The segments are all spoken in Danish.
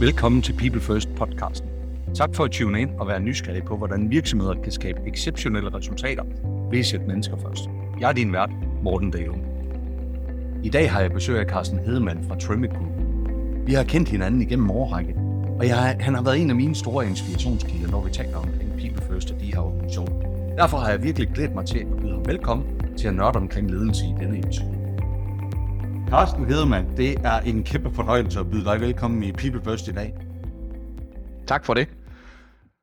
Velkommen til People First podcasten. Tak for at tune ind og være nysgerrig på, hvordan virksomheder kan skabe exceptionelle resultater ved at sætte mennesker først. Jeg er din vært, Morten Dale. I dag har jeg besøg af Carsten Hedemann fra Trimit Group. Vi har kendt hinanden igennem årrække, og jeg, han har været en af mine store inspirationskilder, når vi taler omkring People First og de her organisationer. Derfor har jeg virkelig glædet mig til at byde ham velkommen til at nørde omkring ledelse i denne episode. Carsten Hedemann, det er en kæmpe fornøjelse at byde dig velkommen i People First i dag. Tak for det.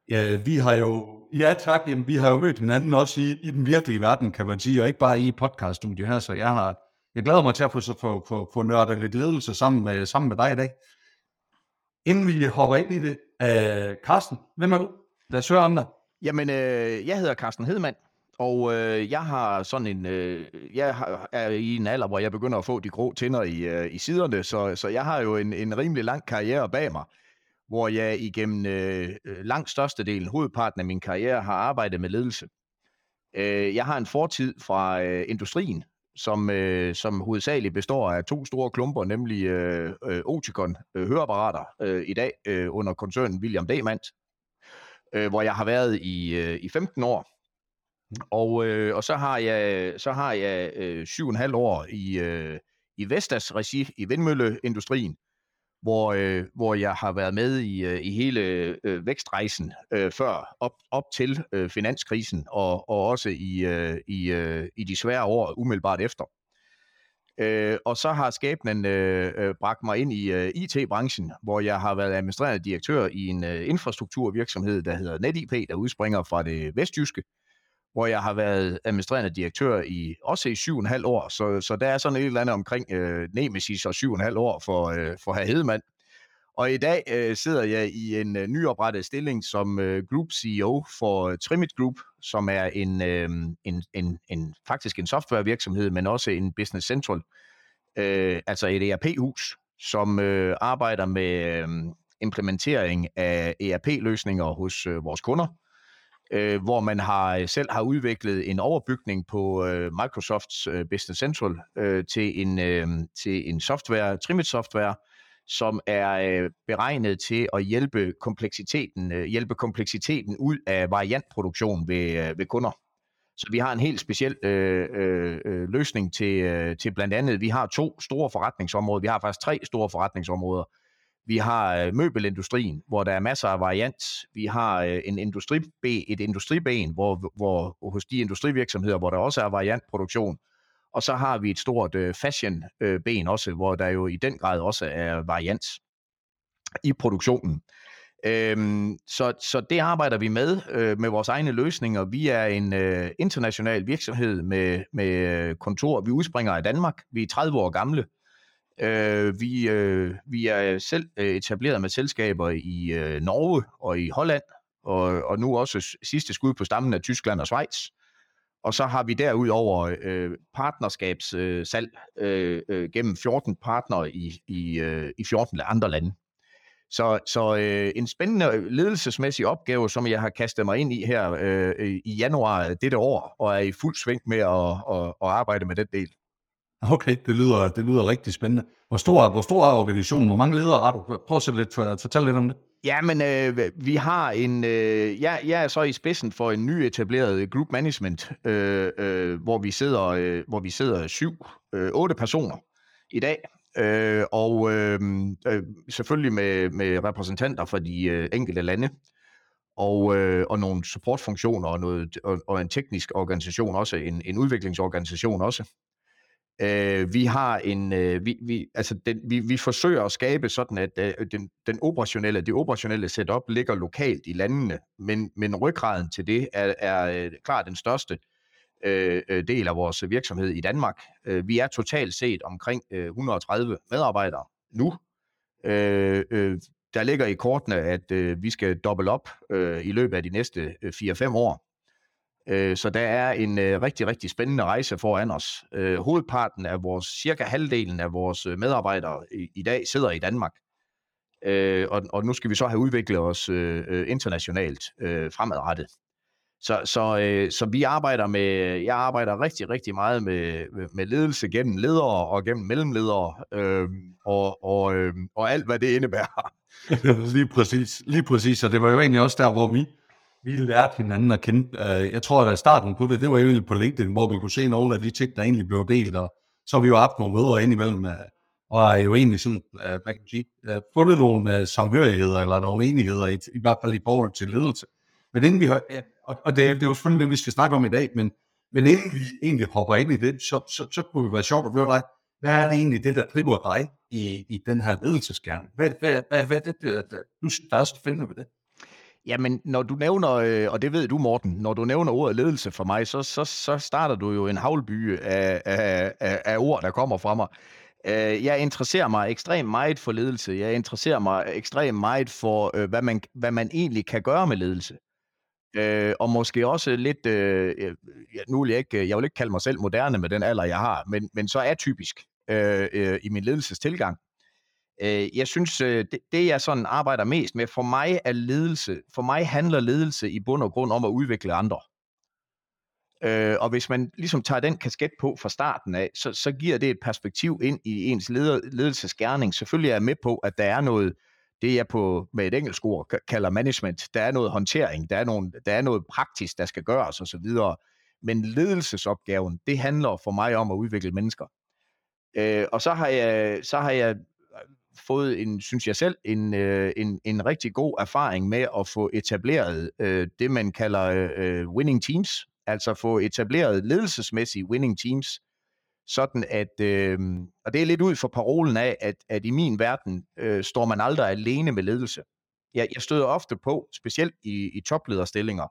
Ja, vi har jo, ja tak, jamen, vi har jo mødt hinanden også i, i den virkelige verden, kan man sige, og ikke bare i podcaststudiet her, så jeg har, jeg glæder mig til at få, få, få, få nørdet lidt ledelse sammen med, sammen med dig i dag. Inden vi hopper ind i det, uh, Carsten, hvem er du? Lad os høre om dig. Jamen, øh, jeg hedder Carsten Hedman, og øh, jeg har sådan en, øh, jeg har, er i en alder, hvor jeg begynder at få de grå tænder i, øh, i siderne, så, så jeg har jo en, en rimelig lang karriere bag mig, hvor jeg igennem øh, øh langt størstedelen, hovedparten af min karriere, har arbejdet med ledelse. Øh, jeg har en fortid fra øh, industrien, som, øh, som hovedsageligt består af to store klumper, nemlig øh, øh, Oticon øh, høreapparater øh, i dag øh, under koncernen William Demant, øh, hvor jeg har været i, øh, i 15 år. Og, øh, og så har jeg, så har jeg øh, syv og en halv år i, øh, i Vestas regi i vindmølleindustrien, hvor, øh, hvor jeg har været med i, øh, i hele øh, vækstrejsen øh, før op, op til øh, finanskrisen og, og også i, øh, i, øh, i de svære år umiddelbart efter. Øh, og så har skæbnen øh, øh, bragt mig ind i øh, IT-branchen, hvor jeg har været administrerende direktør i en øh, infrastrukturvirksomhed, der hedder NetIP, der udspringer fra det vestjyske, hvor jeg har været administrerende direktør i også i syv og en halv år. Så, så der er sådan et eller andet omkring øh, Nemesis og syv og en halv år for, øh, for herr Hedemann. Og i dag øh, sidder jeg i en øh, nyoprettet stilling som øh, Group CEO for øh, Trimit Group, som er en, øh, en, en, en faktisk en softwarevirksomhed, men også en Business Central, øh, altså et ERP-hus, som øh, arbejder med øh, implementering af ERP-løsninger hos øh, vores kunder, øh, hvor man har øh, selv har udviklet en overbygning på øh, Microsofts øh, Business Central øh, til en øh, til en software, Trimit software, som er øh, beregnet til at hjælpe kompleksiteten, øh, hjælpe kompleksiteten ud af variantproduktion ved, øh, ved kunder. Så vi har en helt speciel øh, øh, øh løsning til, øh, til blandt andet, vi har to store forretningsområder, vi har faktisk tre store forretningsområder. Vi har øh, møbelindustrien, hvor der er masser af variant. Vi har øh, en industriben, et industriben, hvor, hvor hos de industrivirksomheder, hvor der også er variantproduktion, og så har vi et stort øh, fashion-ben øh, også, hvor der jo i den grad også er variant i produktionen. Øhm, så, så det arbejder vi med øh, med vores egne løsninger. Vi er en øh, international virksomhed med, med øh, kontor. Vi udspringer af Danmark. Vi er 30 år gamle. Øh, vi, øh, vi er selv øh, etableret med selskaber i øh, Norge og i Holland, og, og nu også sidste skud på stammen af Tyskland og Schweiz. Og så har vi derudover øh, partnerskabssalg øh, øh, gennem 14 partnere i, i, øh, i 14 andre lande. Så, så øh, en spændende øh, ledelsesmæssig opgave, som jeg har kastet mig ind i her øh, i januar dette år, og er i fuld sving med at, at, at arbejde med den del. Okay, det lyder, det lyder rigtig spændende. Hvor stor, hvor stor er organisationen? Hvor mange ledere har du? Prøv at sætte lidt, fortælle lidt om det. Ja, men øh, vi har en, øh, jeg, jeg er så i spidsen for en ny etableret group management, øh, øh, hvor vi sidder, øh, hvor vi sidder syv, øh, otte personer i dag, øh, og øh, øh, selvfølgelig med, med repræsentanter fra de øh, enkelte lande, og, øh, og nogle supportfunktioner og, noget, og, og en teknisk organisation også, en, en udviklingsorganisation også. Øh, vi har en, øh, vi, vi, altså den, vi, vi forsøger at skabe sådan, at øh, den, den operationelle, det operationelle setup ligger lokalt i landene, men, men ryggraden til det er, er øh, klart den største øh, øh, del af vores virksomhed i Danmark. Øh, vi er totalt set omkring øh, 130 medarbejdere nu. Øh, øh, der ligger i kortene, at øh, vi skal dobbelt op øh, i løbet af de næste øh, 4-5 år. Øh, så der er en øh, rigtig, rigtig spændende rejse foran os. Øh, hovedparten af vores, cirka halvdelen af vores øh, medarbejdere i, dag sidder i Danmark. Og, og nu skal vi så have udviklet os internationalt fremadrettet. Så, så, øh, så vi arbejder med, jeg arbejder rigtig, rigtig meget med, med ledelse gennem ledere og gennem mellemledere, øh, og, og, øh, og alt, hvad det indebærer. lige præcis, lige præcis, og det var jo egentlig også der, hvor vi, vi lærte hinanden at kende. Øh, jeg tror, at starten på det, det var jo på LinkedIn, hvor vi kunne se nogle af de ting, der egentlig blev delt, og så har vi jo haft nogle møder indimellem, imellem, øh, og er jo egentlig sådan, uh, hvad kan man sige, uh, fundet nogle samhørigheder, eller nogle enigheder, i, i hvert fald i forhold til ledelse. Men inden vi har, ja, og, og det, det er jo selvfølgelig det, vi skal snakke om i dag, men, men inden vi egentlig hopper ind i det, så, så, så kunne det være sjovt at høre dig, hvad er det egentlig det, der driver dig i, i den her ledelsesgærning? Hvad, hvad, hvad, hvad er det, der, du synes, der er så spændende ved det? Jamen, når du nævner, øh, og det ved du, Morten, når du nævner ordet ledelse for mig, så, så, så starter du jo en havlby af, af, af, af ord, der kommer fra mig. Øh, jeg interesserer mig ekstremt meget for ledelse. Jeg interesserer mig ekstremt meget for, øh, hvad, man, hvad man egentlig kan gøre med ledelse. Øh, og måske også lidt, øh, nu vil jeg ikke, jeg vil ikke kalde mig selv moderne med den alder, jeg har, men, men så er typisk øh, øh, i min ledelsestilgang. Øh, jeg synes, øh, det, det jeg sådan arbejder mest med, for mig er ledelse, for mig handler ledelse i bund og grund om at udvikle andre. Øh, og hvis man ligesom tager den kasket på fra starten af, så, så giver det et perspektiv ind i ens leder, ledelsesgerning. Selvfølgelig er jeg med på, at der er noget, det jeg på med et engelsk ord kalder management. Der er noget håndtering, der er, nogle, der er noget praktisk, der skal gøres osv. Men ledelsesopgaven, det handler for mig om at udvikle mennesker. Øh, og så har jeg, så har jeg fået en, synes jeg selv, en, øh, en, en rigtig god erfaring med at få etableret øh, det, man kalder øh, winning teams, altså få etableret ledelsesmæssige winning teams, sådan at, øh, og det er lidt ud for parolen af, at, at i min verden øh, står man aldrig alene med ledelse. Jeg, jeg støder ofte på, specielt i, i toplederstillinger,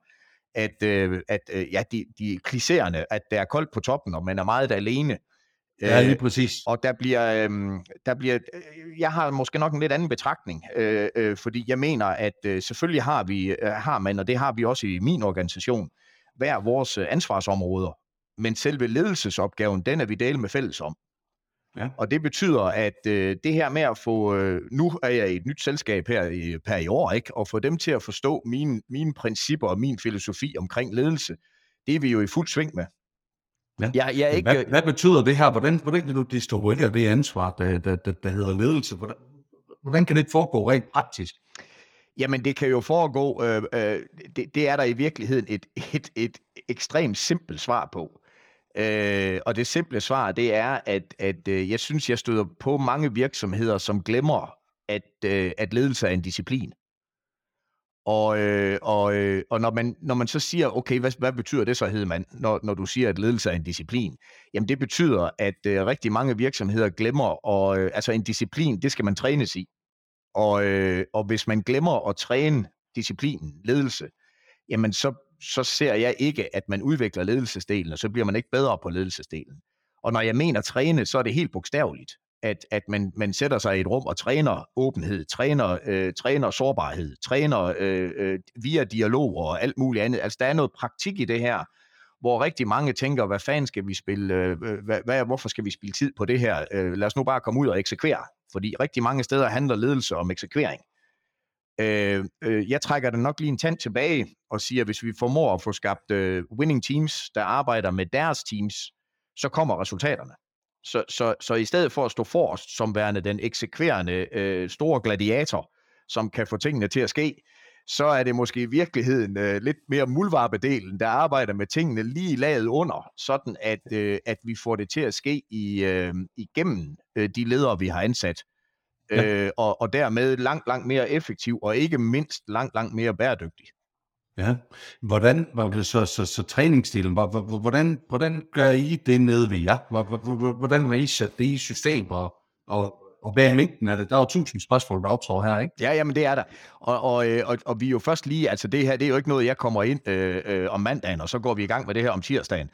at, øh, at øh, ja, de, de klichéerne, at der er koldt på toppen, og man er meget alene. Ja, lige præcis. Øh, og der bliver, øh, der bliver, jeg har måske nok en lidt anden betragtning, øh, øh, fordi jeg mener, at øh, selvfølgelig har vi, øh, har man, og det har vi også i min organisation, hver vores ansvarsområder, men selve ledelsesopgaven, den er vi delt med fælles om. Ja. Og det betyder, at øh, det her med at få, øh, nu er jeg i et nyt selskab her i, per i år, ikke? og få dem til at forstå mine, mine principper og min filosofi omkring ledelse, det er vi jo i fuld sving med. Ja. Jeg, jeg ikke... hvad, hvad betyder det her? Hvordan, hvordan kan du distribuere det ansvar, der, der, der, der hedder ledelse? Hvordan, hvordan kan det foregå rent praktisk? Jamen, det kan jo foregå, øh, øh, det, det er der i virkeligheden et, et, et ekstremt simpelt svar på. Øh, og det simple svar, det er, at, at øh, jeg synes, jeg støder på mange virksomheder, som glemmer, at, øh, at ledelse er en disciplin. Og, øh, og, øh, og når, man, når man så siger, okay, hvad, hvad betyder det så, Hedemann, når, når du siger, at ledelse er en disciplin? Jamen det betyder, at øh, rigtig mange virksomheder glemmer, og øh, altså en disciplin, det skal man trænes i. Og, øh, og hvis man glemmer at træne disciplinen, ledelse, jamen så, så ser jeg ikke, at man udvikler ledelsesdelen, og så bliver man ikke bedre på ledelsesdelen. Og når jeg mener træne, så er det helt bogstaveligt at, at man, man sætter sig i et rum og træner åbenhed, træner, øh, træner sårbarhed, træner øh, øh, via dialoger og alt muligt andet. Altså der er noget praktik i det her, hvor rigtig mange tænker, hvad fanden skal vi spille, øh, øh, hvad, hvad, hvorfor skal vi spille tid på det her? Øh, lad os nu bare komme ud og eksekvere, fordi rigtig mange steder handler ledelse om eksekvering. Øh, øh, jeg trækker det nok lige en tand tilbage og siger, at hvis vi formår at få skabt øh, winning teams, der arbejder med deres teams, så kommer resultaterne. Så, så, så i stedet for at stå forrest som værende den eksekverende øh, store gladiator, som kan få tingene til at ske, så er det måske i virkeligheden øh, lidt mere muldvarpedelen, der arbejder med tingene lige laget under, sådan at, øh, at vi får det til at ske i, øh, igennem øh, de ledere, vi har ansat. Ja. Øh, og, og dermed langt, langt mere effektiv, og ikke mindst langt, langt mere bæredygtig. Ja. Hvordan, så, så, så træningsstilen, hvordan, hvordan gør I det nede ved jer? Hvordan har I sat det i system, og, og, og hvad er mængden af det? Der er jo tusind spørgsmål, der opstår her, ikke? Ja, jamen det er der. Og, og, øh, og, og vi er jo først lige, altså det her, det er jo ikke noget, jeg kommer ind øh, øh, om mandagen, og så går vi i gang med det her om tirsdagen.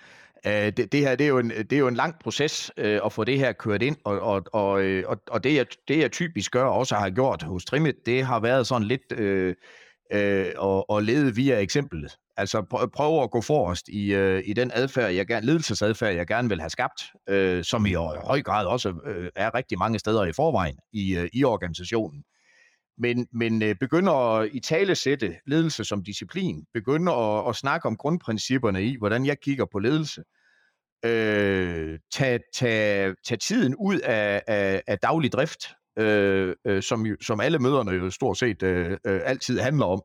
Øh, det, det her det er, jo en, det er jo en lang proces øh, at få det her kørt ind, og, og, og, øh, og, og det, jeg, det jeg typisk gør, også har gjort hos Trimit, det har været sådan lidt... Øh, øh, og, og lede via eksemplet. Altså prøv, prøv at gå forrest i, øh, i den adfærd, jeg gerne, ledelsesadfærd, jeg gerne vil have skabt, øh, som i høj grad også øh, er rigtig mange steder i forvejen i, øh, i organisationen. men, men øh, begynder at i tale sætte ledelse som disciplin, begynder at, at snakke om grundprincipperne i, hvordan jeg kigger på ledelse, øh, tage, tage, tage tiden ud af, af, af daglig drift, øh, øh, som, som alle møderne jo stort set øh, øh, altid handler om,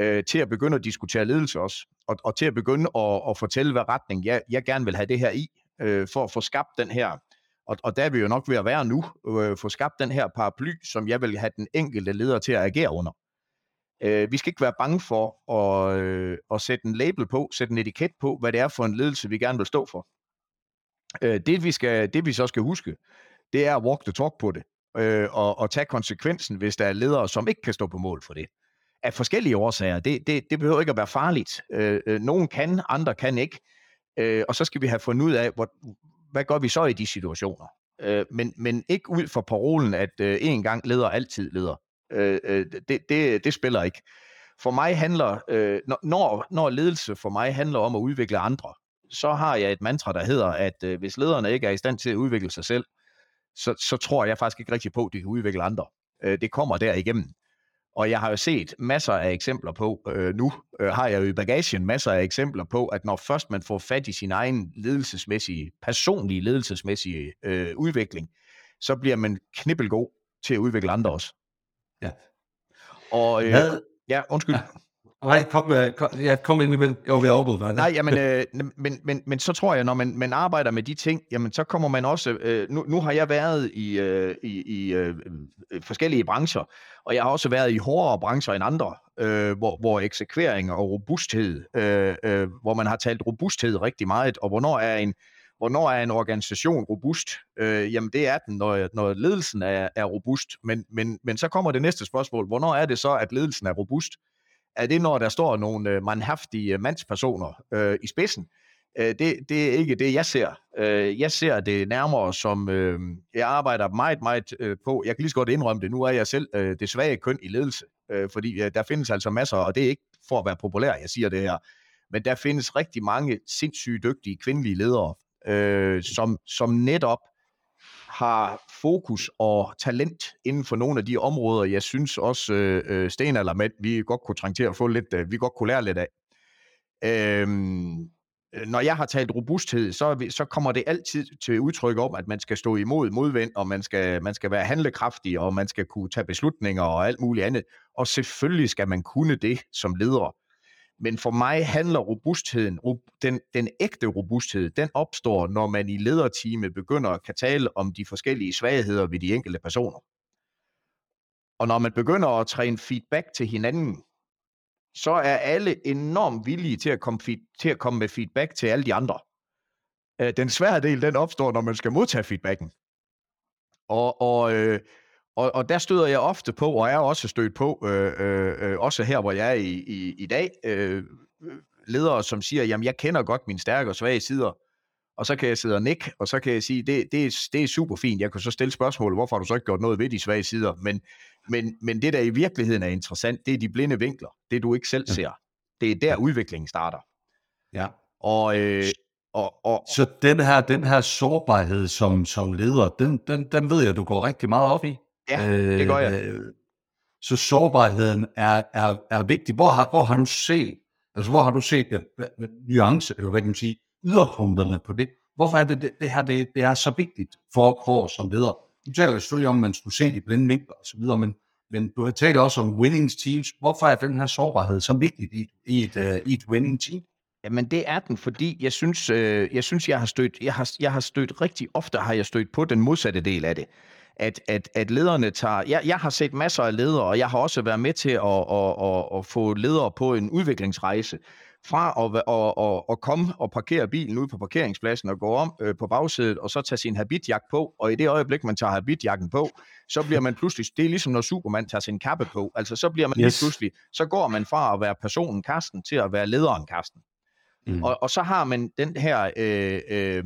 øh, til at begynde at diskutere ledelse også, og, og til at begynde at, at fortælle, hvad retning jeg, jeg gerne vil have det her i, øh, for at få skabt den her, og, og der er vi jo nok ved at være nu, øh, få skabt den her paraply, som jeg vil have den enkelte leder til at agere under. Øh, vi skal ikke være bange for at, øh, at sætte en label på, sætte en etiket på, hvad det er for en ledelse, vi gerne vil stå for. Øh, det, vi skal, det vi så skal huske, det er at walk the talk på det, øh, og, og tage konsekvensen, hvis der er ledere, som ikke kan stå på mål for det. Af forskellige årsager. Det, det, det behøver ikke at være farligt. Øh, øh, nogen kan, andre kan ikke. Øh, og så skal vi have fundet ud af, hvor, hvad gør vi så i de situationer? Øh, men, men ikke ud for parolen, at øh, en gang leder altid leder. Øh, øh, det, det, det spiller ikke. For mig handler, øh, når, når ledelse for mig handler om at udvikle andre, så har jeg et mantra, der hedder, at øh, hvis lederne ikke er i stand til at udvikle sig selv, så, så tror jeg faktisk ikke rigtig på, at de kan udvikle andre. Øh, det kommer der igennem. Og jeg har jo set masser af eksempler på, øh, nu øh, har jeg jo i bagagen masser af eksempler på, at når først man får fat i sin egen ledelsesmæssige, personlige ledelsesmæssige øh, udvikling, så bliver man knibbelgod til at udvikle andre også. Ja. Og øh, Hvad? ja, undskyld. Ja. Nej, kom, øh, kom, ja, kom ind med, jeg var ved Nej, jamen, øh, men, men, men så tror jeg, når man, man arbejder med de ting, jamen så kommer man også, øh, nu, nu har jeg været i, øh, i, i øh, øh, forskellige brancher, og jeg har også været i hårdere brancher end andre, øh, hvor, hvor eksekvering og robusthed, øh, øh, hvor man har talt robusthed rigtig meget, og hvornår er en, hvornår er en organisation robust? Øh, jamen det er den, når, når ledelsen er, er robust, men, men, men så kommer det næste spørgsmål, hvornår er det så, at ledelsen er robust? Er det, når der står nogle øh, manhaftige mandspersoner øh, i spidsen. Øh, det, det er ikke det, jeg ser. Øh, jeg ser det nærmere som, øh, jeg arbejder meget, meget øh, på, jeg kan lige så godt indrømme det, nu er jeg selv øh, det svage køn i ledelse, øh, fordi øh, der findes altså masser, og det er ikke for at være populær, jeg siger det her, men der findes rigtig mange sindssygt dygtige kvindelige ledere, øh, som, som netop har fokus og talent inden for nogle af de områder, jeg synes også øh, øh, Sten eller Matt, vi godt kunne trænge til at få lidt, øh, vi godt kunne lære lidt af. Øhm, øh, når jeg har talt robusthed, så, så kommer det altid til udtryk om, at man skal stå imod modvind, og man skal, man skal være handlekraftig, og man skal kunne tage beslutninger og alt muligt andet. Og selvfølgelig skal man kunne det som leder. Men for mig handler robustheden, den, den ægte robusthed, den opstår, når man i lederteamet begynder at kan tale om de forskellige svagheder ved de enkelte personer. Og når man begynder at træne feedback til hinanden, så er alle enormt villige til at komme, til at komme med feedback til alle de andre. Øh, den svære del, den opstår, når man skal modtage feedbacken. Og, og, øh, og, og der støder jeg ofte på, og er også stødt på, øh, øh, øh, også her, hvor jeg er i, i, i dag, øh, ledere, som siger, jamen jeg kender godt mine stærke og svage sider, og så kan jeg sidde og nikke, og så kan jeg sige, det, det, er, det er super fint. Jeg kan så stille spørgsmål, hvorfor har du så ikke gjort noget ved de svage sider? Men, men, men det, der i virkeligheden er interessant, det er de blinde vinkler. Det, du ikke selv ser. Det er der, udviklingen starter. Ja. Og, øh, og, og, så den her, den her sårbarhed som, som leder, den, den, den ved jeg, du går rigtig meget op i. Ja, det gør jeg. Øh, så sårbarheden er, er, er vigtig. Hvor har, hvor har du set, altså hvor har du set det, nuance, eller hvad kan man sige, yderpunkterne på det? Hvorfor er det, det, det her, det, det er så vigtigt for for som leder? Du taler selvfølgelig om, at man skulle se de blinde vinkler og så videre, men, men du har talt også om winning teams. Hvorfor er den her sårbarhed så vigtig i, i, et, uh, i et winning team? Jamen det er den, fordi jeg synes, øh, jeg synes, jeg har stødt, jeg har, jeg har stødt rigtig ofte har jeg stødt på den modsatte del af det at, at, at lederne tager... Jeg, jeg har set masser af ledere, og jeg har også været med til at, at, at, at få ledere på en udviklingsrejse fra at, at, at, at komme og parkere bilen ude på parkeringspladsen og gå om øh, på bagsædet, og så tage sin habitjagt på, og i det øjeblik, man tager habitjakken på, så bliver man pludselig, det er ligesom når Superman tager sin kappe på, altså så bliver man yes. lige pludselig, så går man fra at være personen Karsten til at være lederen Karsten. Mm. Og, og så har man den her øh, øh,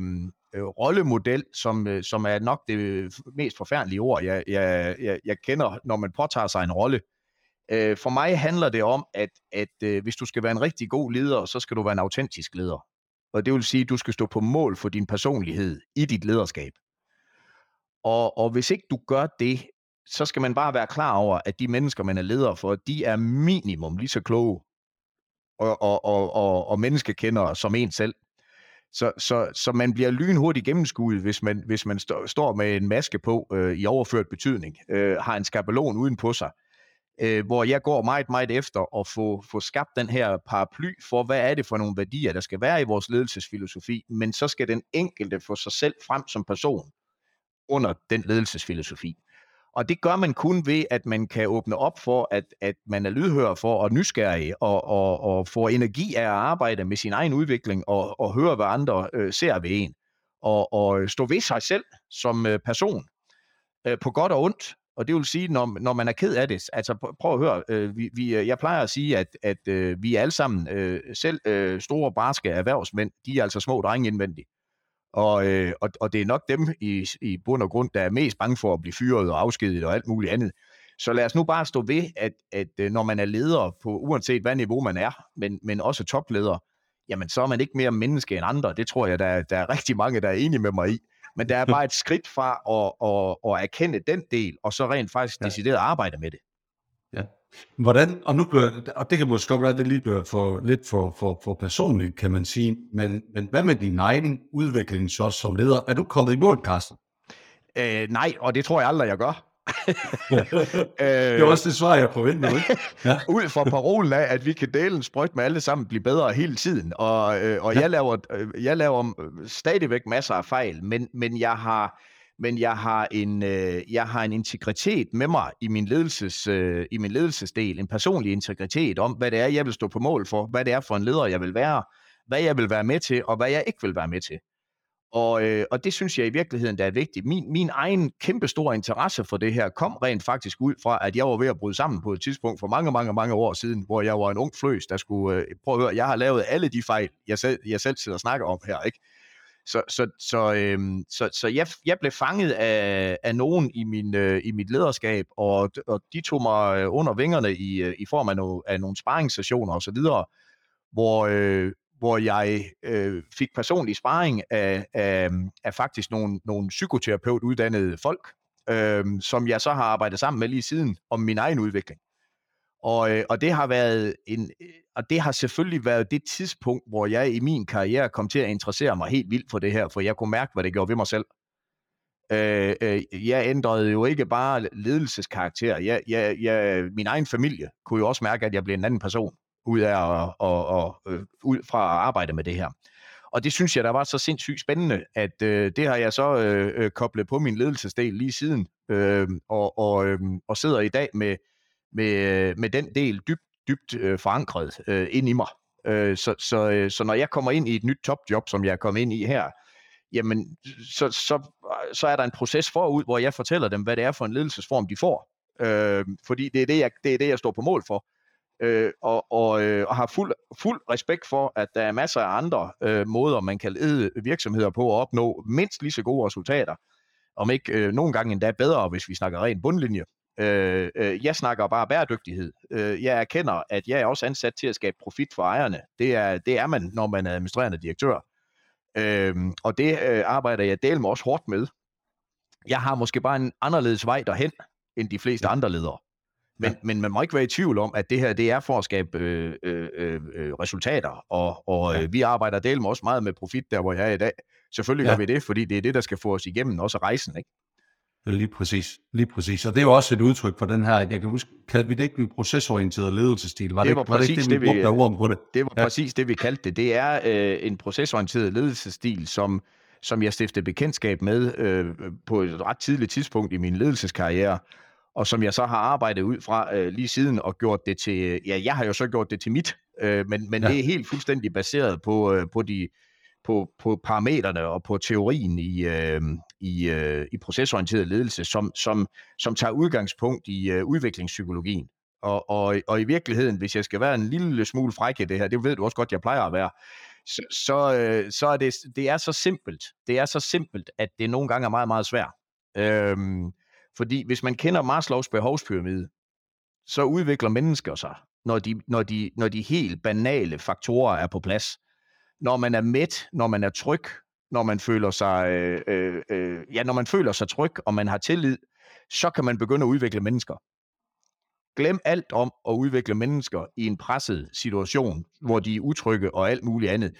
øh, rollemodel, som, øh, som er nok det øh, mest forfærdelige ord, jeg, jeg, jeg, jeg kender, når man påtager sig en rolle. Øh, for mig handler det om, at, at øh, hvis du skal være en rigtig god leder, så skal du være en autentisk leder. Og det vil sige, at du skal stå på mål for din personlighed i dit lederskab. Og, og hvis ikke du gør det, så skal man bare være klar over, at de mennesker, man er leder for, de er minimum lige så kloge og, og, og, og, og menneskekendere som en selv. Så, så, så man bliver lynhurtigt gennemskuet, hvis man, hvis man st- står med en maske på øh, i overført betydning, øh, har en skabelon uden på sig, øh, hvor jeg går meget, meget efter at få, få skabt den her paraply for, hvad er det for nogle værdier, der skal være i vores ledelsesfilosofi, men så skal den enkelte få sig selv frem som person under den ledelsesfilosofi. Og det gør man kun ved, at man kan åbne op for, at, at man er lydhør for og nysgerrig og, og, og får energi af at arbejde med sin egen udvikling og, og høre, hvad andre øh, ser ved en. Og, og øh, stå ved sig selv som øh, person øh, på godt og ondt. Og det vil sige, når, når man er ked af det, altså prøv at høre, øh, vi, vi, øh, jeg plejer at sige, at, at øh, vi er alle sammen, øh, selv øh, store barske erhvervsmænd, de er altså små drenge indvendigt. Og, øh, og, og det er nok dem i, i bund og grund, der er mest bange for at blive fyret og afskediget og alt muligt andet. Så lad os nu bare stå ved, at, at øh, når man er leder på uanset hvad niveau man er, men, men også topleder, jamen så er man ikke mere menneske end andre. Det tror jeg, der, der er rigtig mange, der er enige med mig i. Men der er bare et skridt fra at, at, at erkende den del, og så rent faktisk decideret arbejde med det. Hvordan, og nu bliver, og det kan måske godt være, det lige bliver for, lidt for, for, for personligt, kan man sige, men, men hvad med din egen udvikling så som leder? Er du kommet i mål, Carsten? Øh, nej, og det tror jeg aldrig, jeg gør. det er også det svar, jeg forventer. Ikke? Ja. Ud fra parolen af, at vi kan dele en sprøjt med alle sammen, blive bedre hele tiden. Og, øh, og ja. jeg, laver, øh, jeg laver stadigvæk masser af fejl, men, men jeg har men jeg har en øh, jeg har en integritet med mig i min ledelses øh, i min ledelsesdel, en personlig integritet om hvad det er jeg vil stå på mål for, hvad det er for en leder jeg vil være, hvad jeg vil være med til og hvad jeg ikke vil være med til. Og, øh, og det synes jeg i virkeligheden der er vigtigt. Min, min egen kæmpe store interesse for det her kom rent faktisk ud fra, at jeg var ved at bryde sammen på et tidspunkt for mange, mange, mange år siden, hvor jeg var en ung fløs, der skulle, øh, prøve at høre, jeg har lavet alle de fejl, jeg selv, jeg selv sidder og snakker om her, ikke? Så, så, så, øhm, så, så jeg, jeg blev fanget af, af nogen i, min, øh, i mit lederskab, og, og de tog mig øh, under vingerne i, øh, i form af, no, af nogle sparringssessioner osv., hvor, øh, hvor jeg øh, fik personlig sparring af, af, af faktisk nogle, nogle psykoterapeutuddannede folk, øh, som jeg så har arbejdet sammen med lige siden om min egen udvikling. Og, øh, og det har været en, øh, og det har selvfølgelig været det tidspunkt, hvor jeg i min karriere kom til at interessere mig helt vildt for det her, for jeg kunne mærke, hvad det gjorde ved mig selv. Øh, øh, jeg ændrede jo ikke bare ledelseskarakter. Jeg, jeg, jeg, min egen familie kunne jo også mærke, at jeg blev en anden person ud af og, og, og, øh, ud fra at arbejde med det her. Og det synes jeg, der var så sindssygt spændende, at øh, det har jeg så øh, øh, koblet på min ledelsesdel lige siden, øh, og, og, øh, og sidder i dag med, med, øh, med den del dybt, dybt øh, forankret øh, ind i mig. Øh, så, så, øh, så når jeg kommer ind i et nyt topjob, som jeg er kommet ind i her, jamen, så, så, så er der en proces forud, hvor jeg fortæller dem, hvad det er for en ledelsesform, de får. Øh, fordi det er det, jeg, det er det, jeg står på mål for. Øh, og, og, øh, og har fuld, fuld respekt for, at der er masser af andre øh, måder, man kan lede virksomheder på at opnå mindst lige så gode resultater. Om ikke øh, nogle gange endda bedre, hvis vi snakker ren bundlinje. Øh, øh, jeg snakker bare bæredygtighed. Øh, jeg erkender, at jeg er også ansat til at skabe profit for ejerne. Det er, det er man, når man er administrerende direktør. Øh, og det øh, arbejder jeg del med også hårdt med. Jeg har måske bare en anderledes vej derhen, end de fleste andre ledere. Men, ja. men man må ikke være i tvivl om, at det her det er for at skabe øh, øh, øh, øh resultater, og, og ja. øh, vi arbejder del med også meget med profit, der hvor jeg er i dag. Selvfølgelig ja. gør vi det, fordi det er det, der skal få os igennem også rejsen. Ikke? Lige præcis, lige præcis. Og det er jo også et udtryk for den her, jeg kan huske, kaldte vi det ikke en procesorienteret ledelsesstil? Var det, det var, præcis var det, ikke det, vi, det, vi på det? Det var ja. præcis det, vi kaldte det. Det er øh, en procesorienteret ledelsesstil, som, som jeg stiftede bekendtskab med øh, på et ret tidligt tidspunkt i min ledelseskarriere, og som jeg så har arbejdet ud fra øh, lige siden og gjort det til, ja, jeg har jo så gjort det til mit, øh, men, men ja. det er helt fuldstændig baseret på, øh, på de på, på parametrene og på teorien i, øh, i, øh, i procesorienteret ledelse, som, som, som tager udgangspunkt i øh, udviklingspsykologien. Og, og, og i virkeligheden, hvis jeg skal være en lille smule fræk i det her, det ved du også godt, jeg plejer at være, så, så, øh, så er det, det er så simpelt. Det er så simpelt, at det nogle gange er meget, meget svært. Øhm, fordi hvis man kender Maslows behovspyramide, så udvikler mennesker sig, når de, når de, når de helt banale faktorer er på plads når man er mæt, når man er tryg, når man føler sig, øh, øh, øh, ja, når man føler sig tryg, og man har tillid, så kan man begynde at udvikle mennesker. Glem alt om at udvikle mennesker i en presset situation, hvor de er utrygge og alt muligt andet.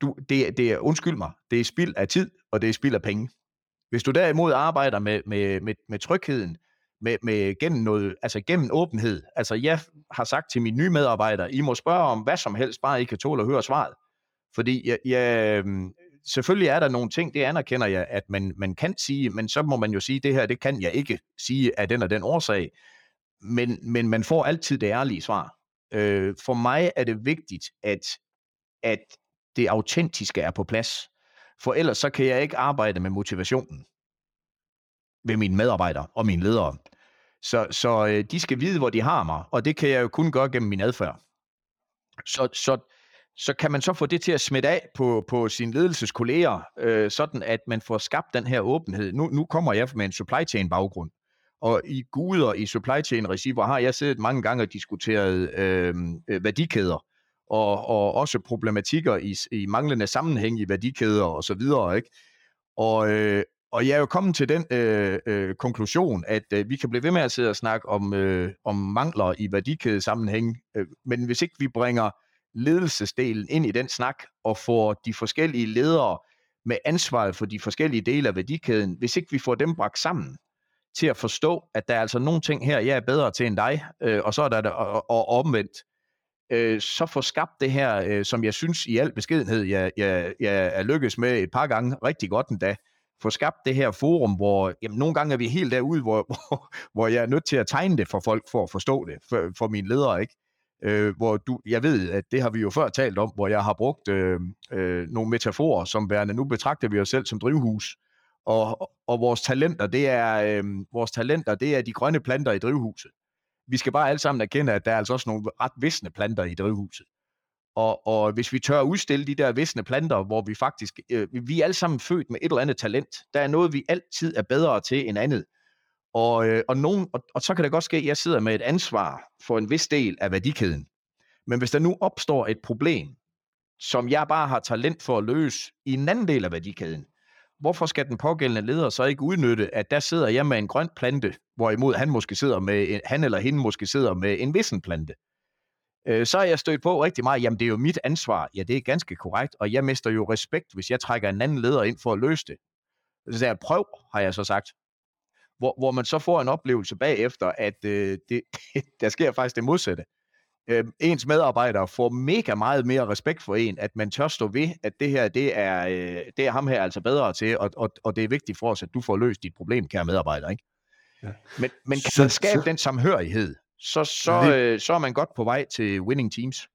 Du, det, det er, undskyld mig, det er spild af tid, og det er spild af penge. Hvis du derimod arbejder med, med, med, med trygheden, med, med gennem, noget, altså gennem åbenhed, altså jeg har sagt til mine nye medarbejdere, I må spørge om hvad som helst, bare I kan tåle at høre svaret. Fordi jeg, jeg, øhm, selvfølgelig er der nogle ting, det anerkender jeg, at man, man kan sige, men så må man jo sige, det her, det kan jeg ikke sige af den og den årsag. Men, men man får altid det ærlige svar. Øh, for mig er det vigtigt, at, at det autentiske er på plads. For ellers så kan jeg ikke arbejde med motivationen ved mine medarbejdere og mine ledere. Så, så øh, de skal vide, hvor de har mig, og det kan jeg jo kun gøre gennem min adfærd. Så, så, så kan man så få det til at smitte af på, på sine ledelseskolleger, øh, sådan at man får skabt den her åbenhed. Nu, nu kommer jeg med en supply chain baggrund, og i guder i supply chain regi, hvor har jeg siddet mange gange og diskuteret øh, øh, værdikæder, og, og også problematikker i, i manglende sammenhæng i værdikæder og så videre, ikke? Og, øh, og jeg er jo kommet til den øh, øh, konklusion, at øh, vi kan blive ved med at sidde og snakke om, øh, om mangler i værdikædesammenhæng, øh, men hvis ikke vi bringer ledelsesdelen ind i den snak og får de forskellige ledere med ansvaret for de forskellige dele af værdikæden, hvis ikke vi får dem bragt sammen til at forstå, at der er altså nogle ting her, jeg er bedre til end dig, øh, og så er der og, og omvendt, øh, så få skabt det her, øh, som jeg synes i al beskedenhed, jeg, jeg, jeg er lykkes med et par gange rigtig godt endda, få skabt det her forum, hvor jamen, nogle gange er vi helt derude, hvor, hvor, hvor jeg er nødt til at tegne det for folk for at forstå det, for, for mine ledere, ikke? Øh, hvor du, jeg ved, at det har vi jo før talt om, hvor jeg har brugt øh, øh, nogle metaforer som værende, nu betragter vi os selv som drivhus, og, og vores talenter, det er øh, vores talenter, det er de grønne planter i drivhuset. Vi skal bare alle sammen erkende, at der er altså også nogle ret visne planter i drivhuset. Og, og hvis vi tør udstille de der visne planter, hvor vi faktisk, øh, vi er alle sammen født med et eller andet talent. Der er noget, vi altid er bedre til end andet. Og, øh, og, nogen, og, og så kan det godt ske, at jeg sidder med et ansvar for en vis del af værdikæden. Men hvis der nu opstår et problem, som jeg bare har talent for at løse i en anden del af værdikæden, hvorfor skal den pågældende leder så ikke udnytte, at der sidder jeg med en grøn plante, hvorimod han måske sidder med, han eller hende måske sidder med en vissen plante. Øh, så er jeg stødt på rigtig meget, jamen det er jo mit ansvar. Ja, det er ganske korrekt, og jeg mister jo respekt, hvis jeg trækker en anden leder ind for at løse det. Så jeg prøv, har jeg så sagt. Hvor, hvor man så får en oplevelse bagefter, at øh, det, der sker faktisk det modsatte. Øh, ens medarbejdere får mega meget mere respekt for en, at man tør stå ved, at det her, det er, øh, det er ham her altså bedre til, og, og, og det er vigtigt for os, at du får løst dit problem, kære medarbejder. Ikke? Ja. Men, men kan så, man skabe så, den samhørighed, så, så, det, øh, så er man godt på vej til winning teams.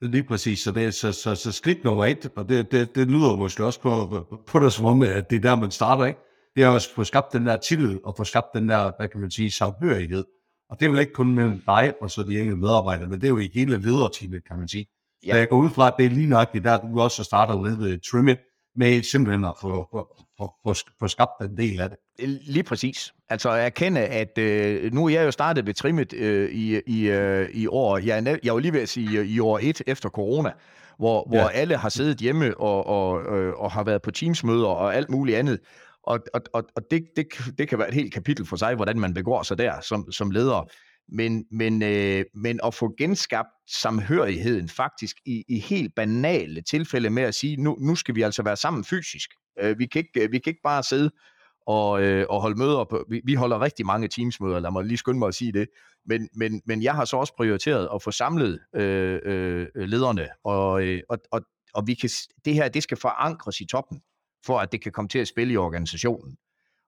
Lige præcis, så, det er, så, så, så skridt nummer et, og det, det, det lyder måske også på, på, på det som om, at det er der, man starter, ikke? Det er også at få skabt den der tillid, og få skabt den der, hvad kan man sige, samhørighed. Og det er vel ikke kun mellem dig og så de enkelte medarbejdere, men det er jo i hele lederteamet, kan man sige. Ja. Så jeg går ud fra, at det er lige nøjagtigt der, du også starter med Trimit, med simpelthen at få, få, få, få, skabt en del af det. Lige præcis. Altså at erkende, at øh, nu er jeg jo startet ved Trimmet øh, i, i, øh, i år, jeg er, jeg er jo lige ved at sige i år et efter corona, hvor, ja. hvor alle har siddet hjemme og, og, øh, og har været på teamsmøder og alt muligt andet. Og, og, og, og det, det, det kan være et helt kapitel for sig, hvordan man begår sig der som, som leder. Men, men, øh, men at få genskabt samhørigheden faktisk i, i helt banale tilfælde med at sige, nu, nu skal vi altså være sammen fysisk. Øh, vi, kan ikke, vi kan ikke bare sidde og, øh, og holde møder på. Vi, vi holder rigtig mange teamsmøder, lad mig lige skynde mig at sige det. Men, men, men jeg har så også prioriteret at få samlet øh, øh, lederne, og, øh, og, og, og vi kan, det her det skal forankres i toppen, for at det kan komme til at spille i organisationen.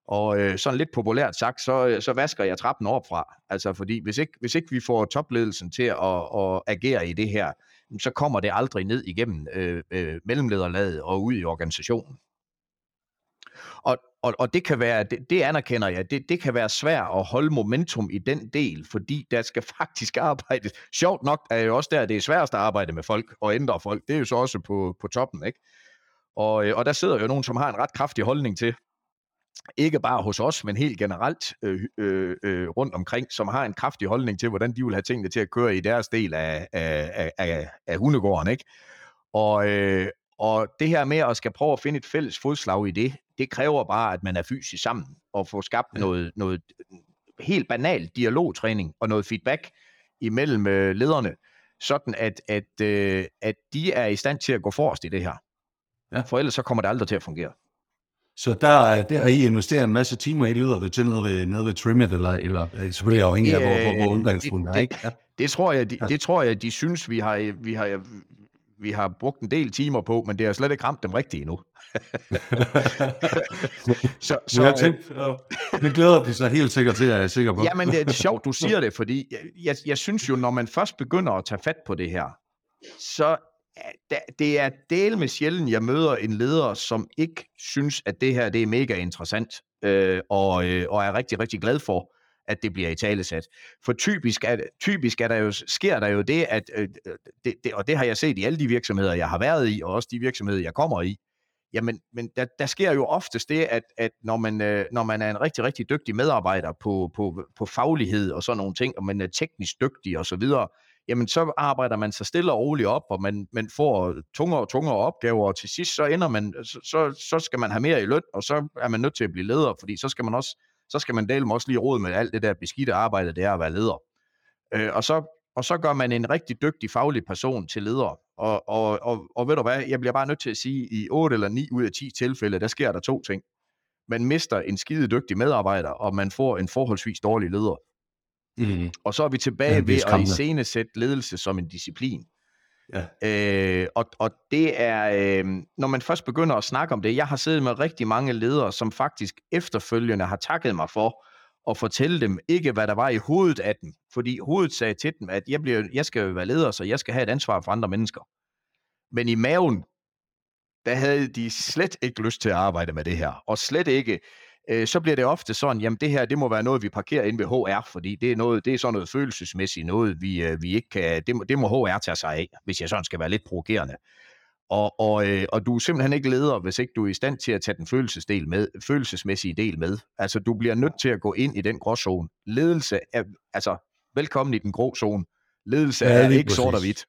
Og øh, sådan lidt populært sagt, så, øh, så vasker jeg trappen fra. Altså fordi hvis ikke, hvis ikke vi får topledelsen til at, at agere i det her, så kommer det aldrig ned igennem øh, øh, mellemlederlaget og ud i organisationen. Og, og, og det kan være, det, det anerkender jeg, det, det kan være svært at holde momentum i den del, fordi der skal faktisk arbejdes. Sjovt nok er jo også der, det er sværest at arbejde med folk og ændre folk. Det er jo så også på, på toppen, ikke? Og, øh, og der sidder jo nogen, som har en ret kraftig holdning til, ikke bare hos os, men helt generelt øh, øh, øh, rundt omkring, som har en kraftig holdning til, hvordan de vil have tingene til at køre i deres del af, af, af, af hundegården. Ikke? Og, øh, og det her med at skal prøve at finde et fælles fodslag i det, det kræver bare, at man er fysisk sammen og får skabt ja. noget, noget, helt banal dialogtræning og noget feedback imellem øh, lederne, sådan at, at, øh, at de er i stand til at gå forrest i det her. Ja. For ellers så kommer det aldrig til at fungere. Så der, der har I investeret en masse timer i lyder det til nede ved, nede ved Trimmet, eller, eller selvfølgelig afhængig af, hvor, hvor, hvor undgangsfunden er, ikke? Ja. Det tror jeg, de, det tror jeg, de synes, vi har, vi har, vi har brugt en del timer på, men det har slet ikke ramt dem rigtigt endnu. så, så, jeg tænkte, det glæder de sig helt sikkert til, at jeg er sikker på. Jamen, det er sjovt, du siger det, fordi jeg, jeg, jeg synes jo, når man først begynder at tage fat på det her, så det er del med sjældent, jeg møder en leder, som ikke synes, at det her det er mega interessant, øh, og, øh, og er rigtig, rigtig glad for, at det bliver i talesat. For typisk, er, typisk er der jo, sker der jo det, at, øh, det, det, og det har jeg set i alle de virksomheder, jeg har været i, og også de virksomheder, jeg kommer i, jamen men der, der sker jo oftest det, at, at når, man, øh, når man er en rigtig, rigtig dygtig medarbejder på, på, på faglighed og sådan nogle ting, og man er teknisk dygtig og så videre, jamen så arbejder man sig stille og roligt op, og man, man får tungere og tungere opgaver, og til sidst så ender man, øh, så, så skal man have mere i løn, og så er man nødt til at blive leder, fordi så skal man også, så skal man dele med også lige råd med alt det der beskidte arbejde, det er at være leder. Øh, og, så, og så gør man en rigtig dygtig faglig person til leder. Og, og, og, og ved du hvad, jeg bliver bare nødt til at sige, at i 8 eller 9 ud af 10 tilfælde, der sker der to ting. Man mister en skide dygtig medarbejder, og man får en forholdsvis dårlig leder. Mm. Og så er vi tilbage ja, ved at iscenesætte ledelse som en disciplin. Ja. Øh, og, og det er, øh, når man først begynder at snakke om det, jeg har siddet med rigtig mange ledere, som faktisk efterfølgende har takket mig for at fortælle dem ikke, hvad der var i hovedet af dem. Fordi hovedet sagde til dem, at jeg, bliver, jeg skal være leder, så jeg skal have et ansvar for andre mennesker. Men i maven, der havde de slet ikke lyst til at arbejde med det her. Og slet ikke, øh, så bliver det ofte sådan, jamen det her, det må være noget, vi parkerer ind ved HR, fordi det er, noget, det er sådan noget følelsesmæssigt, noget vi, øh, vi ikke kan, det må, det må HR tage sig af, hvis jeg sådan skal være lidt provokerende. Og, og, øh, og du er simpelthen ikke leder, hvis ikke du er i stand til at tage den følelsesdel med, følelsesmæssige del med. Altså, du bliver nødt til at gå ind i den gråzone. Ledelse er, altså, velkommen i den grå zone. Ledelse ja, er ikke præcis. sort og hvidt.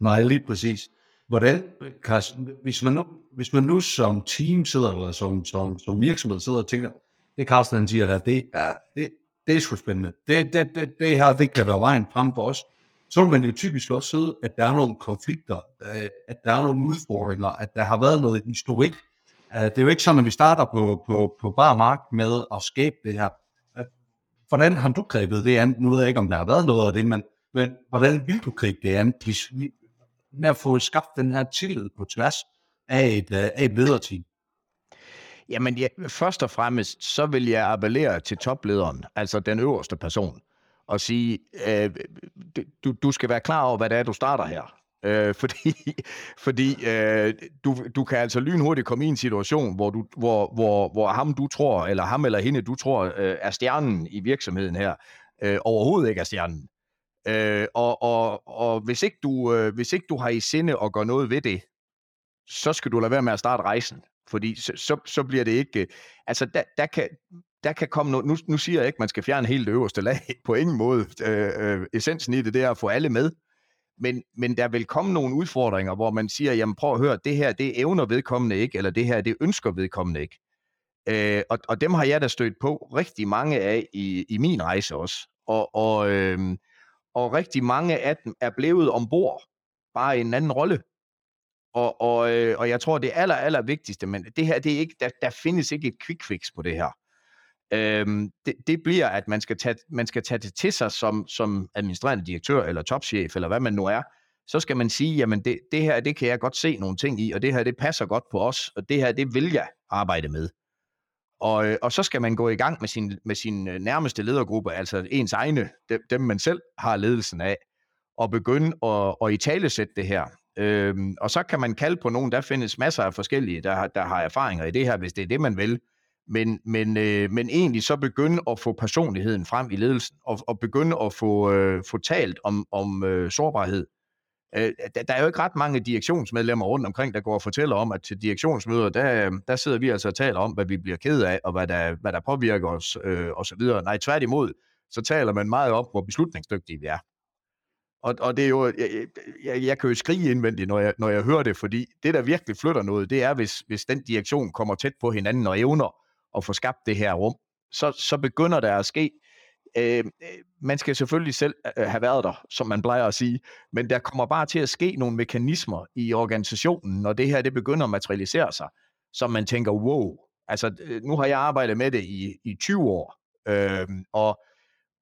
Nej, lige præcis. Hvordan, Carsten, hvis man nu, hvis man nu som team sidder, eller som, som, som virksomhed sidder og tænker, det Carsten han siger der, det, er, det, det er sgu spændende. Det, det, det, det her, det kan være vejen frem for os. Så vil man jo typisk også sidde, at der er nogle konflikter, øh, at der er nogle udfordringer, at der har været noget historik. Øh, det er jo ikke sådan, at vi starter på, på, på bare mark med at skabe det her. Øh, hvordan har du grebet det an? Nu ved jeg ikke, om der har været noget af det, men, men hvordan vil du gribe det an, hvis, med at få skabt den her tillid på tværs af et, øh, af et lederteam? Jamen, ja, først og fremmest, så vil jeg appellere til toplederen, altså den øverste person, og sige, øh, du, du skal være klar over, hvad det er, du starter her. Øh, fordi fordi øh, du, du kan altså lynhurtigt komme i en situation, hvor, du, hvor, hvor, hvor ham du tror, eller ham eller hende du tror øh, er stjernen i virksomheden her, øh, overhovedet ikke er stjernen. Øh, og, og, og hvis, ikke du, øh, hvis ikke du har i sinde at gøre noget ved det, så skal du lade være med at starte rejsen. Fordi så, så, så bliver det ikke... Øh, altså, der, der, kan, der kan komme noget... Nu, nu siger jeg ikke, at man skal fjerne helt det øverste lag. På ingen måde. Øh, øh, essensen i det, det er at få alle med. Men, men der vil komme nogle udfordringer, hvor man siger, jamen prøv at høre, det her, det evner vedkommende ikke, eller det her, det ønsker vedkommende ikke. Øh, og, og dem har jeg da stødt på rigtig mange af i, i min rejse også. Og, og, øh, og rigtig mange af dem er blevet ombord, bare i en anden rolle. Og, og, øh, og jeg tror, det aller, aller vigtigste, men det her, det er ikke, der, der findes ikke et quick fix på det her. Øhm, det, det bliver, at man skal, tage, man skal tage det til sig som, som administrerende direktør, eller topchef, eller hvad man nu er. Så skal man sige, jamen det, det her, det kan jeg godt se nogle ting i, og det her, det passer godt på os, og det her, det vil jeg arbejde med. Og, øh, og så skal man gå i gang med sin, med sin øh, nærmeste ledergruppe, altså ens egne, dem, dem man selv har ledelsen af, og begynde at, at italesætte det her. Øhm, og så kan man kalde på nogen, der findes masser af forskellige, der, der har erfaringer i det her, hvis det er det, man vil. Men, men, øh, men egentlig så begynde at få personligheden frem i ledelsen, og, og begynde at få, øh, få talt om, om øh, sårbarhed. Øh, der, der er jo ikke ret mange direktionsmedlemmer rundt omkring, der går og fortæller om, at til direktionsmøder, der, der sidder vi altså og taler om, hvad vi bliver ked af, og hvad der, hvad der påvirker os, øh, og så videre. Nej, tværtimod, så taler man meget om, hvor beslutningsdygtige vi er. Og, og det er jo, jeg, jeg, jeg kan jo skrige indvendigt, når jeg, når jeg hører det, fordi det, der virkelig flytter noget, det er, hvis, hvis den direktion kommer tæt på hinanden og evner at få skabt det her rum, så, så begynder der at ske Øh, man skal selvfølgelig selv øh, øh, have været der, som man plejer at sige, men der kommer bare til at ske nogle mekanismer i organisationen, når det her det begynder at materialisere sig, som man tænker, wow, altså øh, nu har jeg arbejdet med det i, i 20 år, øh, og,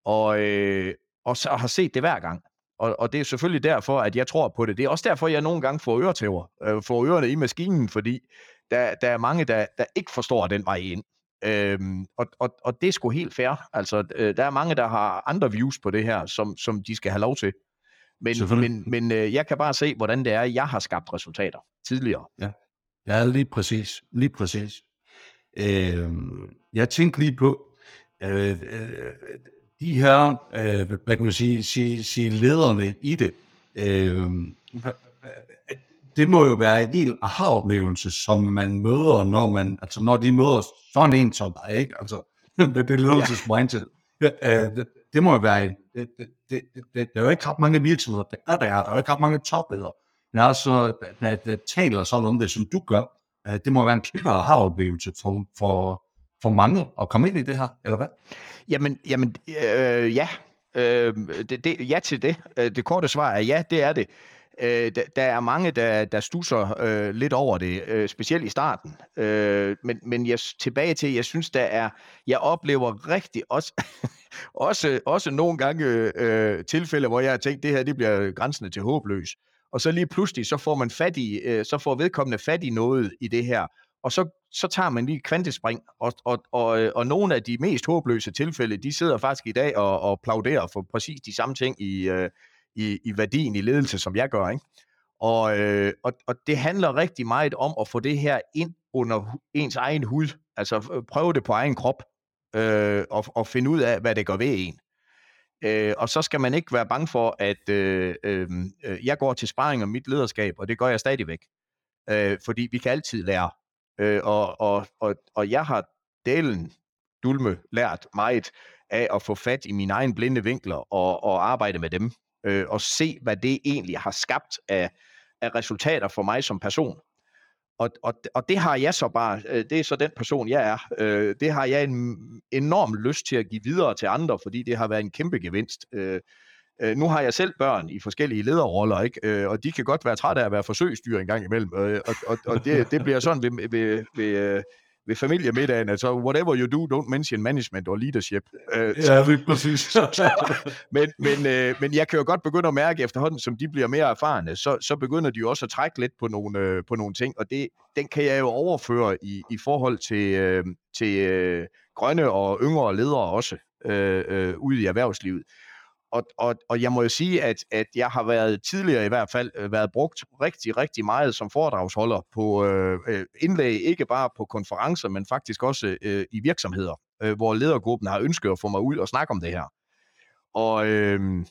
og, øh, og så har set det hver gang. Og, og det er selvfølgelig derfor, at jeg tror på det. Det er også derfor, jeg nogle gange får øretæver, øh, får ørerne i maskinen, fordi der, der er mange, der, der ikke forstår den vej ind. Øhm, og, og, og det er sgu helt fair. Altså, øh, der er mange, der har andre views på det her, som, som de skal have lov til. Men, men, men øh, jeg kan bare se, hvordan det er, jeg har skabt resultater tidligere. Ja, ja lige præcis. Lige præcis. Øh, jeg tænkte lige på, øh, øh, de her, øh, hvad kan man sige, sige, sige lederne i det, øh, det må jo være en helt aha-oplevelse, som man møder, når man, altså når de møder sådan en som dig, ikke? Altså, det, det ledelsesmindset. Ja. Øh, det, det, må jo være, det, det, det, det, det, der er jo ikke ret mange virksomheder, der er der, der er jo ikke ret mange topledere, men altså, der, der taler sådan om det, som du gør, øh, det må være en kæmpe aha-oplevelse for, for, for mange at komme ind i det her, eller hvad? Jamen, jamen øh, ja. Øh, det, det, ja til det. Øh, det korte svar er ja, det er det. Øh, der, der er mange, der, der stusser øh, lidt over det, øh, specielt i starten. Øh, men men jeg, tilbage til, jeg synes, der er, jeg oplever rigtig også, også, også nogle gange øh, tilfælde, hvor jeg har tænkt, det her det bliver grænsende til håbløs. Og så lige pludselig, så får man fat i, øh, så får vedkommende fat i noget i det her, og så, så tager man lige kvantespring, og, og, og, øh, og nogle af de mest håbløse tilfælde, de sidder faktisk i dag og, og plauderer for præcis de samme ting i, øh, i, i værdien i ledelse, som jeg gør. Ikke? Og, øh, og, og det handler rigtig meget om at få det her ind under ens egen hud, altså øh, prøve det på egen krop, øh, og, og finde ud af, hvad det gør ved en. Øh, og så skal man ikke være bange for, at øh, øh, øh, jeg går til sparring om mit lederskab, og det gør jeg stadigvæk. Øh, fordi vi kan altid lære. Øh, og, og, og, og jeg har delen dulme lært meget af at få fat i mine egne blinde vinkler og, og arbejde med dem øh, og se, hvad det egentlig har skabt af, af resultater for mig som person. Og, og, og det har jeg så bare, øh, det er så den person, jeg er. Øh, det har jeg en enorm lyst til at give videre til andre, fordi det har været en kæmpe gevinst. Øh, øh, nu har jeg selv børn i forskellige lederroller, ikke? Øh, og de kan godt være trætte af at være forsøgsdyr en gang imellem. Øh, og og, og det, det bliver sådan ved, ved, ved, øh, ved familiemiddagen, altså whatever you do, don't mention management or leadership. Uh, ja, det er præcis. men, men, uh, men jeg kan jo godt begynde at mærke efterhånden, som de bliver mere erfarne, så, så begynder de jo også at trække lidt på nogle, uh, på nogle ting, og det, den kan jeg jo overføre i, i forhold til, uh, til uh, grønne og yngre ledere også uh, uh, ude i erhvervslivet og, og, og jeg må jo sige, at, at jeg har været tidligere i hvert fald øh, været brugt rigtig, rigtig meget som foredragsholder på øh, øh, indlæg, ikke bare på konferencer, men faktisk også øh, i virksomheder, øh, hvor ledergruppen har ønsket at få mig ud og snakke om det her. Og, øh,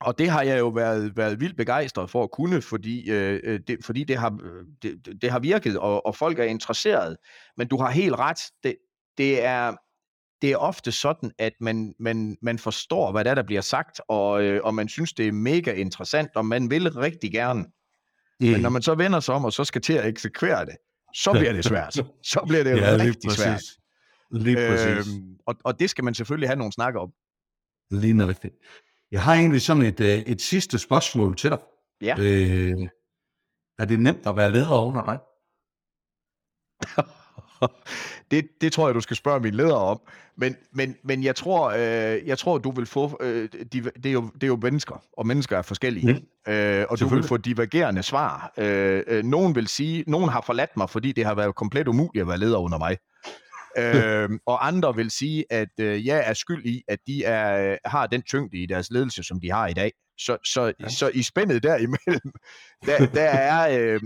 og det har jeg jo været, været vildt begejstret for at kunne, fordi, øh, øh det, fordi det, har, det, det har virket, og, og folk er interesseret. Men du har helt ret, det, det er det er ofte sådan, at man, man, man forstår, hvad der, der bliver sagt, og, øh, og man synes, det er mega interessant, og man vil rigtig gerne. Mm. Men når man så vender sig om, og så skal til at eksekvere det, så bliver det svært. Så bliver det ja, rigtig præcis. svært. Lige præcis. Øhm, og, og det skal man selvfølgelig have nogle snakker om. Lige rigtigt. Jeg har egentlig sådan et, øh, et sidste spørgsmål til dig. Ja. Øh, er det nemt at være leder under dig? det, det tror jeg, du skal spørge min leder om. Men, men, men jeg, tror, øh, jeg tror, du vil få... Øh, de, det, er jo, det er jo mennesker, og mennesker er forskellige. Mm. Øh, og du vil få divergerende svar. Øh, øh, nogen vil sige, nogen har forladt mig, fordi det har været komplet umuligt at være leder under mig. Øh, og andre vil sige, at øh, jeg er skyld i, at de er, har den tyngde i deres ledelse, som de har i dag. Så, så, ja. så i spændet derimellem, der, der er, øh,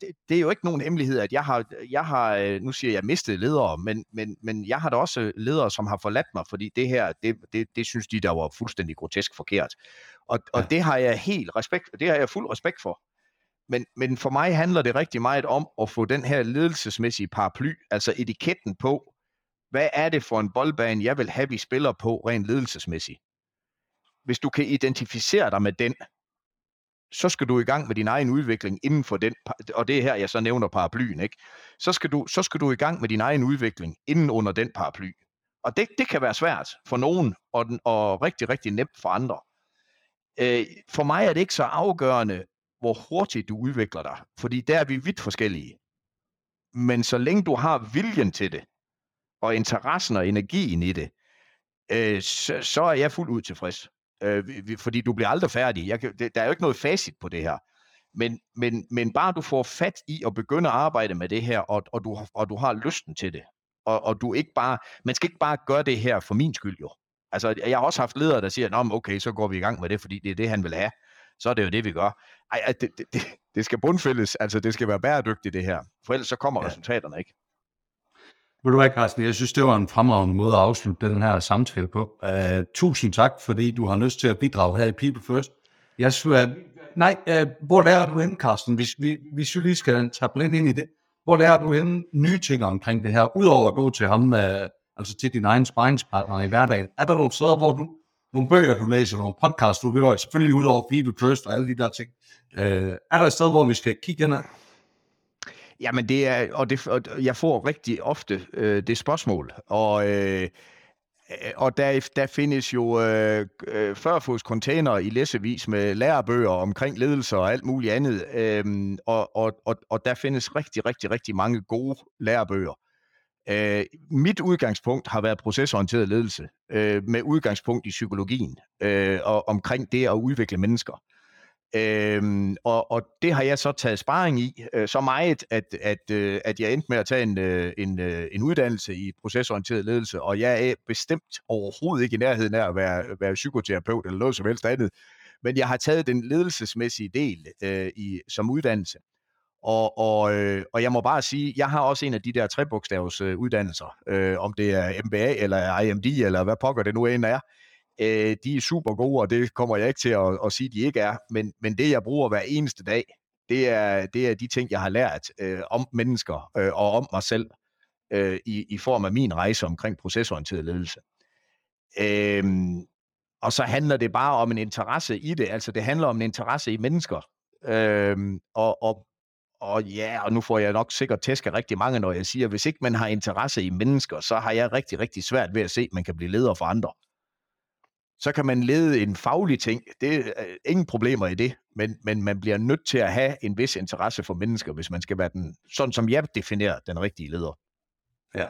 det, det er jo ikke nogen hemmelighed, at jeg har, jeg har øh, nu siger jeg mistet ledere, men, men, men jeg har da også ledere, som har forladt mig, fordi det her, det, det, det synes de, der var fuldstændig grotesk forkert. Og, og ja. det har jeg helt respekt, det har jeg fuld respekt for. Men, men for mig handler det rigtig meget om at få den her ledelsesmæssige paraply, altså etiketten på, hvad er det for en boldbane, jeg vil have, vi spiller på rent ledelsesmæssigt hvis du kan identificere dig med den, så skal du i gang med din egen udvikling inden for den, og det er her, jeg så nævner paraplyen, ikke? Så skal, du, så skal du i gang med din egen udvikling inden under den paraply. Og det, det kan være svært for nogen, og, og rigtig, rigtig nemt for andre. Øh, for mig er det ikke så afgørende, hvor hurtigt du udvikler dig, fordi der er vi vidt forskellige. Men så længe du har viljen til det, og interessen og energien i det, øh, så, så er jeg fuldt ud tilfreds. Øh, fordi du bliver aldrig færdig. Jeg kan, det, der er jo ikke noget facit på det her. Men, men, men bare du får fat i at begynde at arbejde med det her, og, og, du, og du har lysten til det, og, og du ikke bare, man skal ikke bare gøre det her for min skyld jo. Altså, jeg har også haft ledere, der siger, Nå, okay, så går vi i gang med det, fordi det er det, han vil have. Så er det jo det, vi gør. Ej, det, det, det, det skal bundfældes, altså det skal være bæredygtigt det her, for ellers så kommer ja. resultaterne ikke. Vil du være, Carsten, jeg synes, det var en fremragende måde at afslutte den her samtale på. Uh, tusind tak, fordi du har lyst til at bidrage her i People First. Jeg synes, uh, nej, uh, hvor er du henne, Carsten, hvis vi, hvis vi lige skal tage lidt ind i det? Hvor er du henne nye ting omkring det her, udover at gå til ham, uh, altså til din egen sparringspartner i hverdagen? Er der nogle steder, hvor du, nogle bøger, du læser, nogle podcasts, du hører, selvfølgelig ud over People Trust og alle de der ting. Øh, er der et sted, hvor vi skal kigge ind Jamen det er, og, det, og jeg får rigtig ofte øh, det spørgsmål, og, øh, og der, der findes jo øh, øh, førfods container i læsevis med lærebøger omkring ledelse og alt muligt andet, øh, og, og, og, og der findes rigtig, rigtig, rigtig mange gode lærebøger. Øh, mit udgangspunkt har været procesorienteret ledelse, øh, med udgangspunkt i psykologien, øh, og omkring det at udvikle mennesker. Øhm, og, og det har jeg så taget sparring i, øh, så meget, at, at, øh, at jeg endte med at tage en, øh, en, øh, en uddannelse i procesorienteret ledelse, og jeg er bestemt overhovedet ikke i nærheden af at være, være psykoterapeut eller noget som helst andet, men jeg har taget den ledelsesmæssige del øh, i, som uddannelse. Og, og, øh, og jeg må bare sige, jeg har også en af de der trebogstavs øh, uddannelser, øh, om det er MBA eller IMD eller hvad pokker det nu end er, Øh, de er super gode, og det kommer jeg ikke til at, at sige, de ikke er, men, men det jeg bruger hver eneste dag, det er, det er de ting, jeg har lært øh, om mennesker øh, og om mig selv øh, i, i form af min rejse omkring procesorienteret ledelse. Øh, og så handler det bare om en interesse i det, altså det handler om en interesse i mennesker. Øh, og, og, og ja, og nu får jeg nok sikkert tæske rigtig mange, når jeg siger, hvis ikke man har interesse i mennesker, så har jeg rigtig, rigtig svært ved at se, at man kan blive leder for andre så kan man lede en faglig ting. Det er øh, ingen problemer i det, men, men man bliver nødt til at have en vis interesse for mennesker, hvis man skal være den, sådan som jeg definerer den rigtige leder. Ja.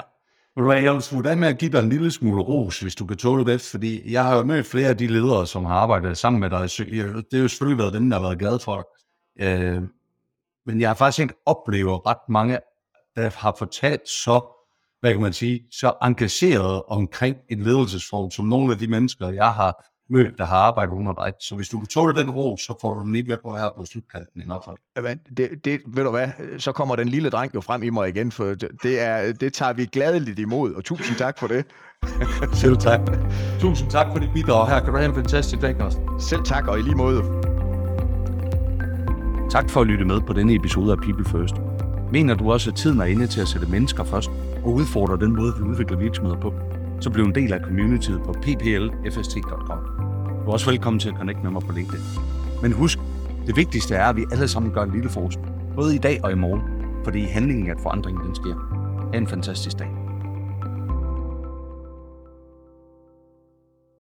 Jeg vil slutte med at give dig en lille smule ros, hvis du kan tåle det, fordi jeg har jo mødt flere af de ledere, som har arbejdet sammen med dig. Det har jo selvfølgelig været dem, der har været glad for dig. Øh, men jeg har faktisk ikke oplevet ret mange, der har fortalt så hvad kan man sige, så engageret omkring en ledelsesform, som nogle af de mennesker, jeg har mødt, der har arbejdet under dig. Så hvis du kan tåle den ro, så får du den lige med på her på slutkanten i hvert fald. Jamen, det, det, ved du hvad, så kommer den lille dreng jo frem i mig igen, for det, det, er, det tager vi gladeligt imod, og tusind tak for det. Selv tak. Tusind tak for dit bidrag her. Kan du have en fantastisk dag. Selv tak, og i lige måde. Tak for at lytte med på denne episode af People First. Mener du også, at tiden er inde til at sætte mennesker først og udfordre den måde, vi udvikler virksomheder på, så bliv en del af communityet på pplfst.com. Du er også velkommen til at connecte med mig på LinkedIn. Men husk, det vigtigste er, at vi alle sammen gør en lille forskel. Både i dag og i morgen. Fordi handlingen at forandringen, den sker. Ha' en fantastisk dag.